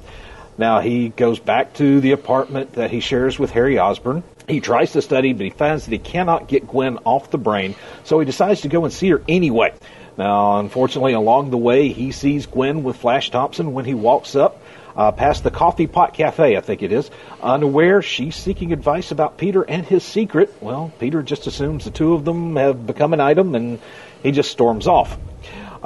Now he goes back to the apartment that he shares with Harry Osborn. He tries to study, but he finds that he cannot get Gwen off the brain, so he decides to go and see her anyway. Now, unfortunately, along the way, he sees Gwen with Flash Thompson when he walks up. Uh, past the Coffee Pot Cafe, I think it is. Unaware, she's seeking advice about Peter and his secret. Well, Peter just assumes the two of them have become an item, and he just storms off.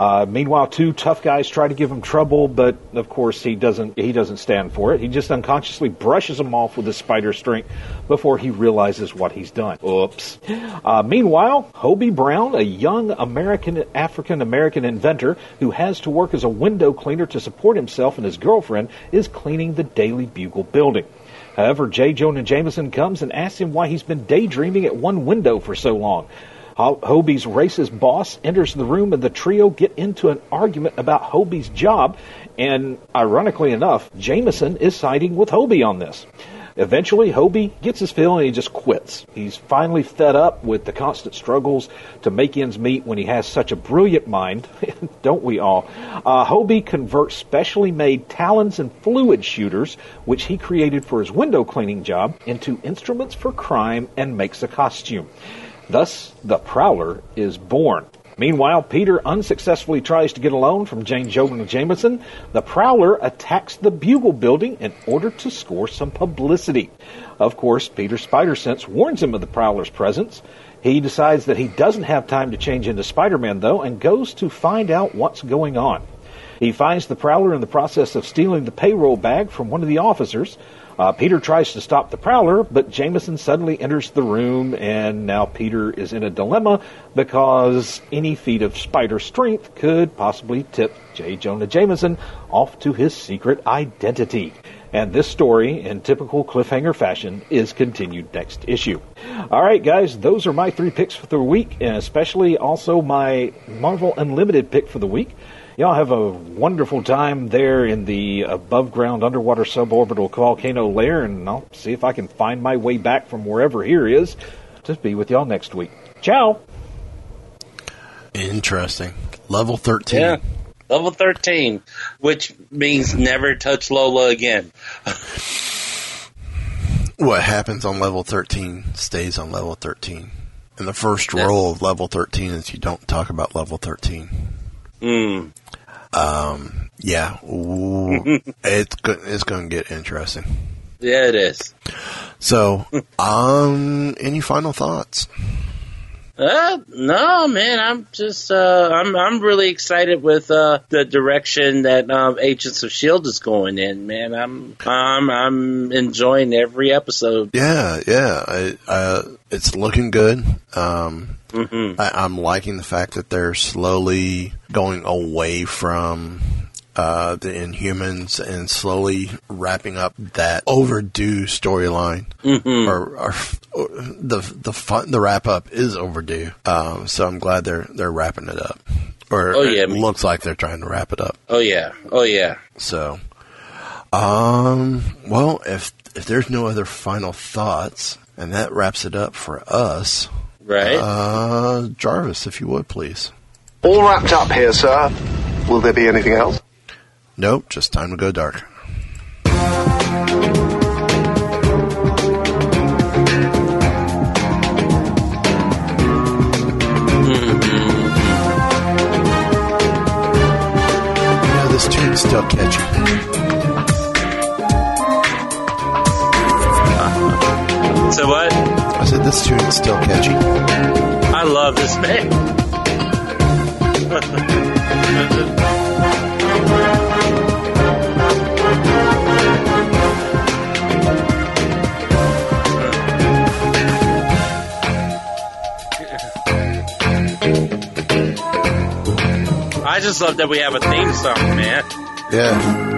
Uh, meanwhile, two tough guys try to give him trouble, but of course he doesn't. He doesn't stand for it. He just unconsciously brushes them off with his spider strength before he realizes what he's done. Oops. Uh, meanwhile, Hobie Brown, a young American African American inventor who has to work as a window cleaner to support himself and his girlfriend, is cleaning the Daily Bugle building. However, J. Jonah Jameson comes and asks him why he's been daydreaming at one window for so long. Ho- Hobie's racist boss enters the room and the trio get into an argument about Hobie's job. And ironically enough, Jameson is siding with Hobie on this. Eventually, Hobie gets his fill and he just quits. He's finally fed up with the constant struggles to make ends meet when he has such a brilliant mind. [LAUGHS] Don't we all? Uh, Hobie converts specially made talons and fluid shooters, which he created for his window cleaning job, into instruments for crime and makes a costume. Thus, the Prowler is born. Meanwhile, Peter unsuccessfully tries to get a loan from Jane Jonah Jameson. The Prowler attacks the Bugle building in order to score some publicity. Of course, Peter's spider sense warns him of the Prowler's presence. He decides that he doesn't have time to change into Spider Man, though, and goes to find out what's going on. He finds the Prowler in the process of stealing the payroll bag from one of the officers. Uh, Peter tries to stop the Prowler, but Jameson suddenly enters the room, and now Peter is in a dilemma because any feat of spider strength could possibly tip J. Jonah Jameson off to his secret identity. And this story, in typical cliffhanger fashion, is continued next issue. All right, guys, those are my three picks for the week, and especially also my Marvel Unlimited pick for the week. Y'all have a wonderful time there in the above ground underwater suborbital volcano lair, and I'll see if I can find my way back from wherever here is to be with y'all next week. Ciao. Interesting. Level 13. Yeah. Level 13, which means never touch Lola again. [LAUGHS] What happens on level 13 stays on level 13. And the first rule of level 13 is you don't talk about level 13. Mm. Um, yeah. Ooh, [LAUGHS] it's, go- it's going to get interesting. Yeah, it is. So, um, any final thoughts? Uh, no, man, I'm just, uh, I'm, I'm really excited with, uh, the direction that, um, Agents of S.H.I.E.L.D. is going in, man. I'm, I'm, I'm enjoying every episode. Yeah, yeah. I, uh, it's looking good. Um, Mm-hmm. I, I'm liking the fact that they're slowly going away from uh, the Inhumans and slowly wrapping up that overdue storyline. Mhm. Or, or, or the the fun, the wrap up is overdue. Um, so I'm glad they're they're wrapping it up. Or Oh, yeah, it me- looks like they're trying to wrap it up. Oh yeah. Oh yeah. So, um, well, if if there's no other final thoughts, and that wraps it up for us, right? Uh, Jarvis, if you would please. All wrapped up here, sir. Will there be anything else? Nope, just time to go dark. This tune's still catchy. So what? I said this tune's still catchy. I love this man. [LAUGHS] just love that we have a theme song, man. Yeah.